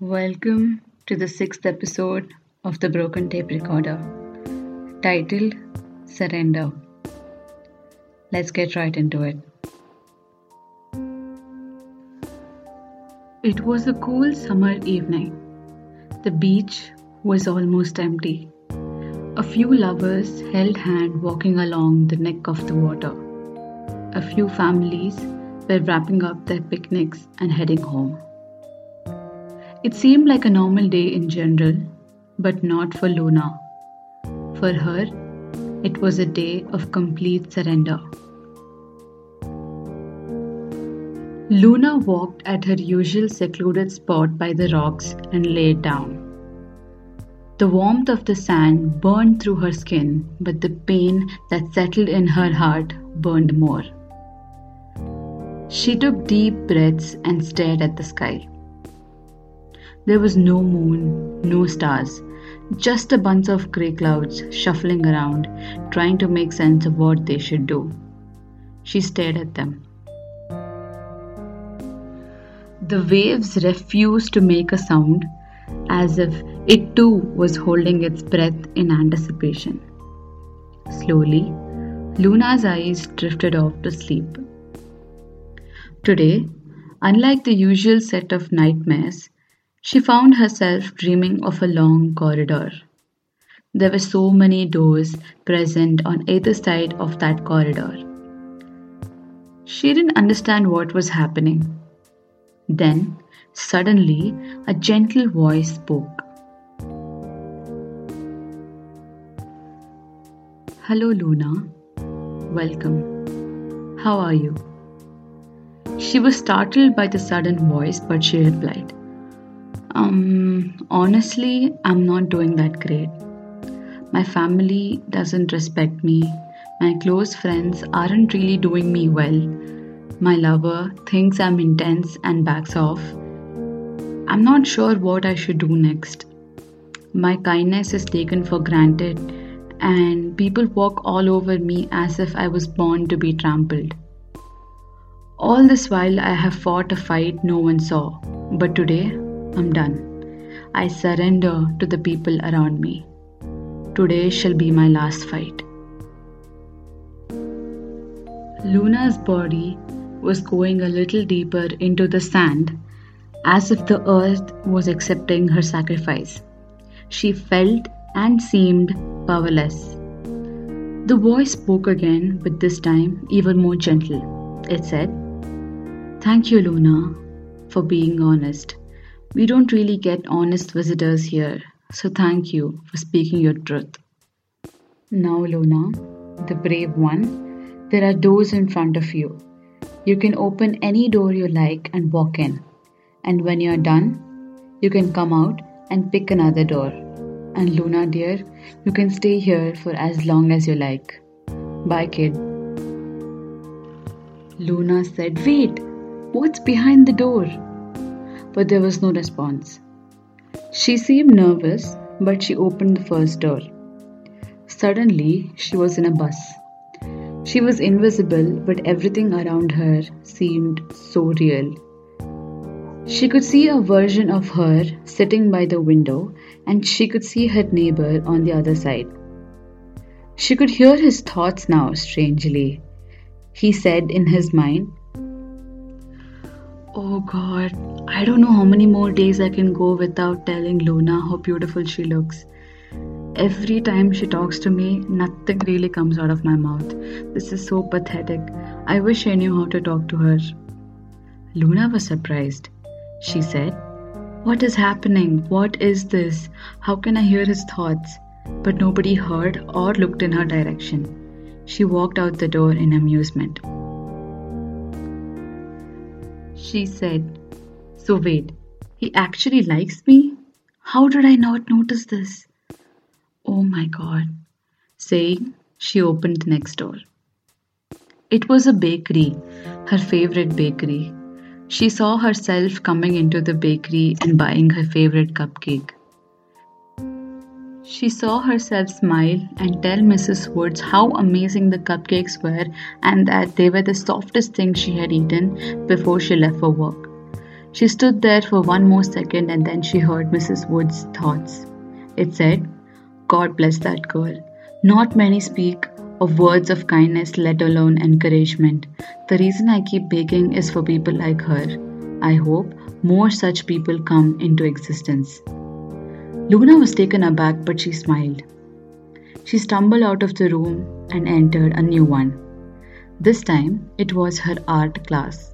Welcome to the sixth episode of the Broken Tape Recorder, titled Surrender. Let's get right into it. It was a cool summer evening. The beach was almost empty. A few lovers held hand walking along the neck of the water. A few families were wrapping up their picnics and heading home. It seemed like a normal day in general, but not for Luna. For her, it was a day of complete surrender. Luna walked at her usual secluded spot by the rocks and lay down. The warmth of the sand burned through her skin, but the pain that settled in her heart burned more. She took deep breaths and stared at the sky. There was no moon, no stars, just a bunch of grey clouds shuffling around, trying to make sense of what they should do. She stared at them. The waves refused to make a sound, as if it too was holding its breath in anticipation. Slowly, Luna's eyes drifted off to sleep. Today, unlike the usual set of nightmares, she found herself dreaming of a long corridor. There were so many doors present on either side of that corridor. She didn't understand what was happening. Then, suddenly, a gentle voice spoke. Hello, Luna. Welcome. How are you? She was startled by the sudden voice, but she replied, um, honestly, I'm not doing that great. My family doesn't respect me. My close friends aren't really doing me well. My lover thinks I'm intense and backs off. I'm not sure what I should do next. My kindness is taken for granted, and people walk all over me as if I was born to be trampled. All this while, I have fought a fight no one saw, but today I'm done. I surrender to the people around me. Today shall be my last fight. Luna's body was going a little deeper into the sand as if the earth was accepting her sacrifice. She felt and seemed powerless. The voice spoke again, but this time even more gentle. It said, Thank you, Luna, for being honest. We don't really get honest visitors here, so thank you for speaking your truth. Now, Luna, the brave one, there are doors in front of you. You can open any door you like and walk in. And when you're done, you can come out and pick another door. And Luna, dear, you can stay here for as long as you like. Bye, kid. Luna said, Wait, what's behind the door? But there was no response. She seemed nervous, but she opened the first door. Suddenly, she was in a bus. She was invisible, but everything around her seemed so real. She could see a version of her sitting by the window, and she could see her neighbor on the other side. She could hear his thoughts now, strangely. He said in his mind, Oh god, I don't know how many more days I can go without telling Luna how beautiful she looks. Every time she talks to me, nothing really comes out of my mouth. This is so pathetic. I wish I knew how to talk to her. Luna was surprised. She said, What is happening? What is this? How can I hear his thoughts? But nobody heard or looked in her direction. She walked out the door in amusement. She said, So wait, he actually likes me? How did I not notice this? Oh my god. Saying, she opened the next door. It was a bakery, her favorite bakery. She saw herself coming into the bakery and buying her favorite cupcake. She saw herself smile and tell Mrs. Woods how amazing the cupcakes were and that they were the softest things she had eaten before she left for work. She stood there for one more second and then she heard Mrs. Wood's thoughts. It said, God bless that girl. Not many speak of words of kindness, let alone encouragement. The reason I keep baking is for people like her. I hope more such people come into existence. Luna was taken aback, but she smiled. She stumbled out of the room and entered a new one. This time it was her art class.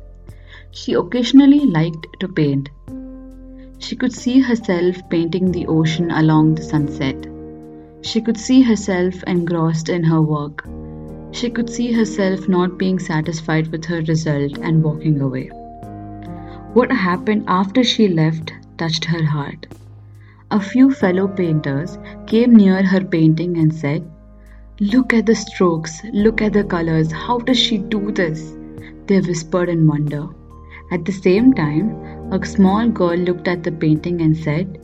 She occasionally liked to paint. She could see herself painting the ocean along the sunset. She could see herself engrossed in her work. She could see herself not being satisfied with her result and walking away. What happened after she left touched her heart. A few fellow painters came near her painting and said, Look at the strokes, look at the colors, how does she do this? They whispered in wonder. At the same time, a small girl looked at the painting and said,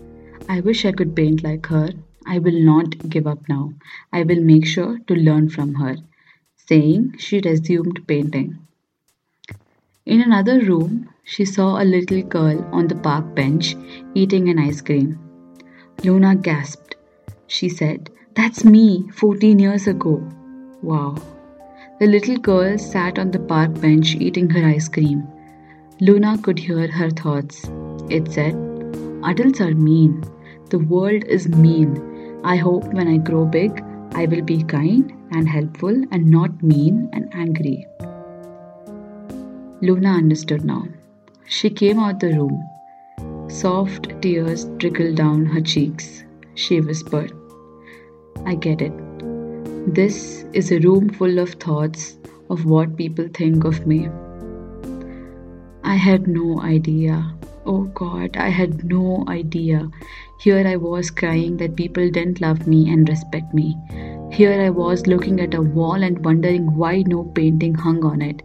I wish I could paint like her. I will not give up now. I will make sure to learn from her. Saying, she resumed painting. In another room, she saw a little girl on the park bench eating an ice cream. Luna gasped. She said, That's me, 14 years ago. Wow. The little girl sat on the park bench eating her ice cream. Luna could hear her thoughts. It said, Adults are mean. The world is mean. I hope when I grow big, I will be kind and helpful and not mean and angry. Luna understood now. She came out the room. Soft tears trickled down her cheeks. She whispered, I get it. This is a room full of thoughts of what people think of me. I had no idea. Oh God, I had no idea. Here I was crying that people didn't love me and respect me. Here I was looking at a wall and wondering why no painting hung on it.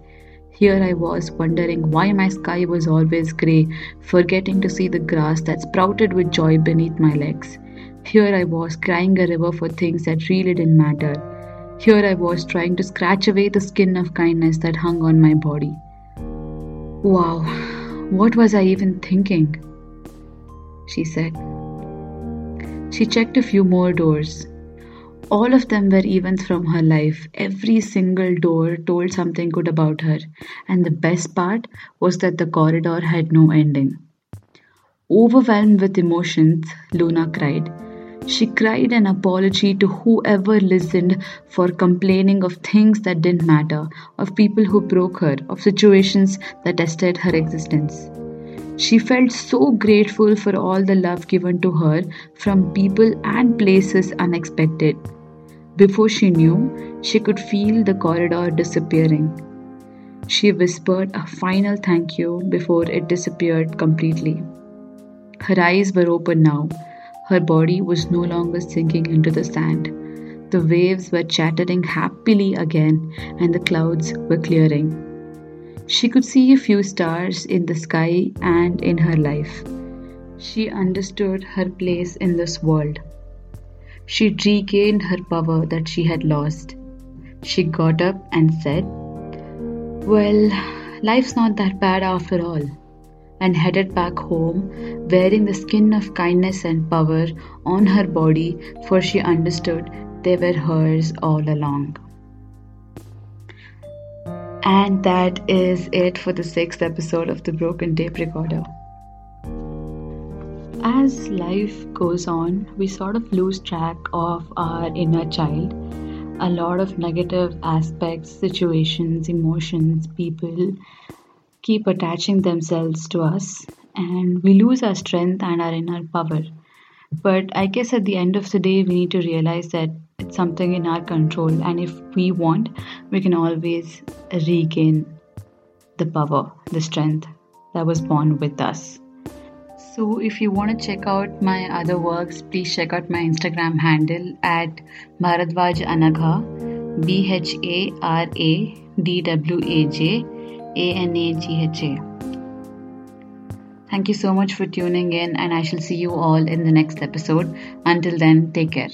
Here I was wondering why my sky was always grey, forgetting to see the grass that sprouted with joy beneath my legs. Here I was crying a river for things that really didn't matter. Here I was trying to scratch away the skin of kindness that hung on my body. Wow, what was I even thinking? She said. She checked a few more doors. All of them were events from her life. Every single door told something good about her. And the best part was that the corridor had no ending. Overwhelmed with emotions, Luna cried. She cried an apology to whoever listened for complaining of things that didn't matter, of people who broke her, of situations that tested her existence. She felt so grateful for all the love given to her from people and places unexpected. Before she knew, she could feel the corridor disappearing. She whispered a final thank you before it disappeared completely. Her eyes were open now. Her body was no longer sinking into the sand. The waves were chattering happily again, and the clouds were clearing. She could see a few stars in the sky and in her life. She understood her place in this world. She regained her power that she had lost. She got up and said, Well, life's not that bad after all, and headed back home, wearing the skin of kindness and power on her body, for she understood they were hers all along. And that is it for the sixth episode of the Broken Tape Recorder as life goes on, we sort of lose track of our inner child. A lot of negative aspects, situations, emotions, people keep attaching themselves to us, and we lose our strength and our inner power. But I guess at the end of the day, we need to realize that it's something in our control, and if we want, we can always regain the power, the strength that was born with us. So, if you want to check out my other works, please check out my Instagram handle at Bharadwaj Anagha, B H A R A D W A J A N A G H A. Thank you so much for tuning in, and I shall see you all in the next episode. Until then, take care.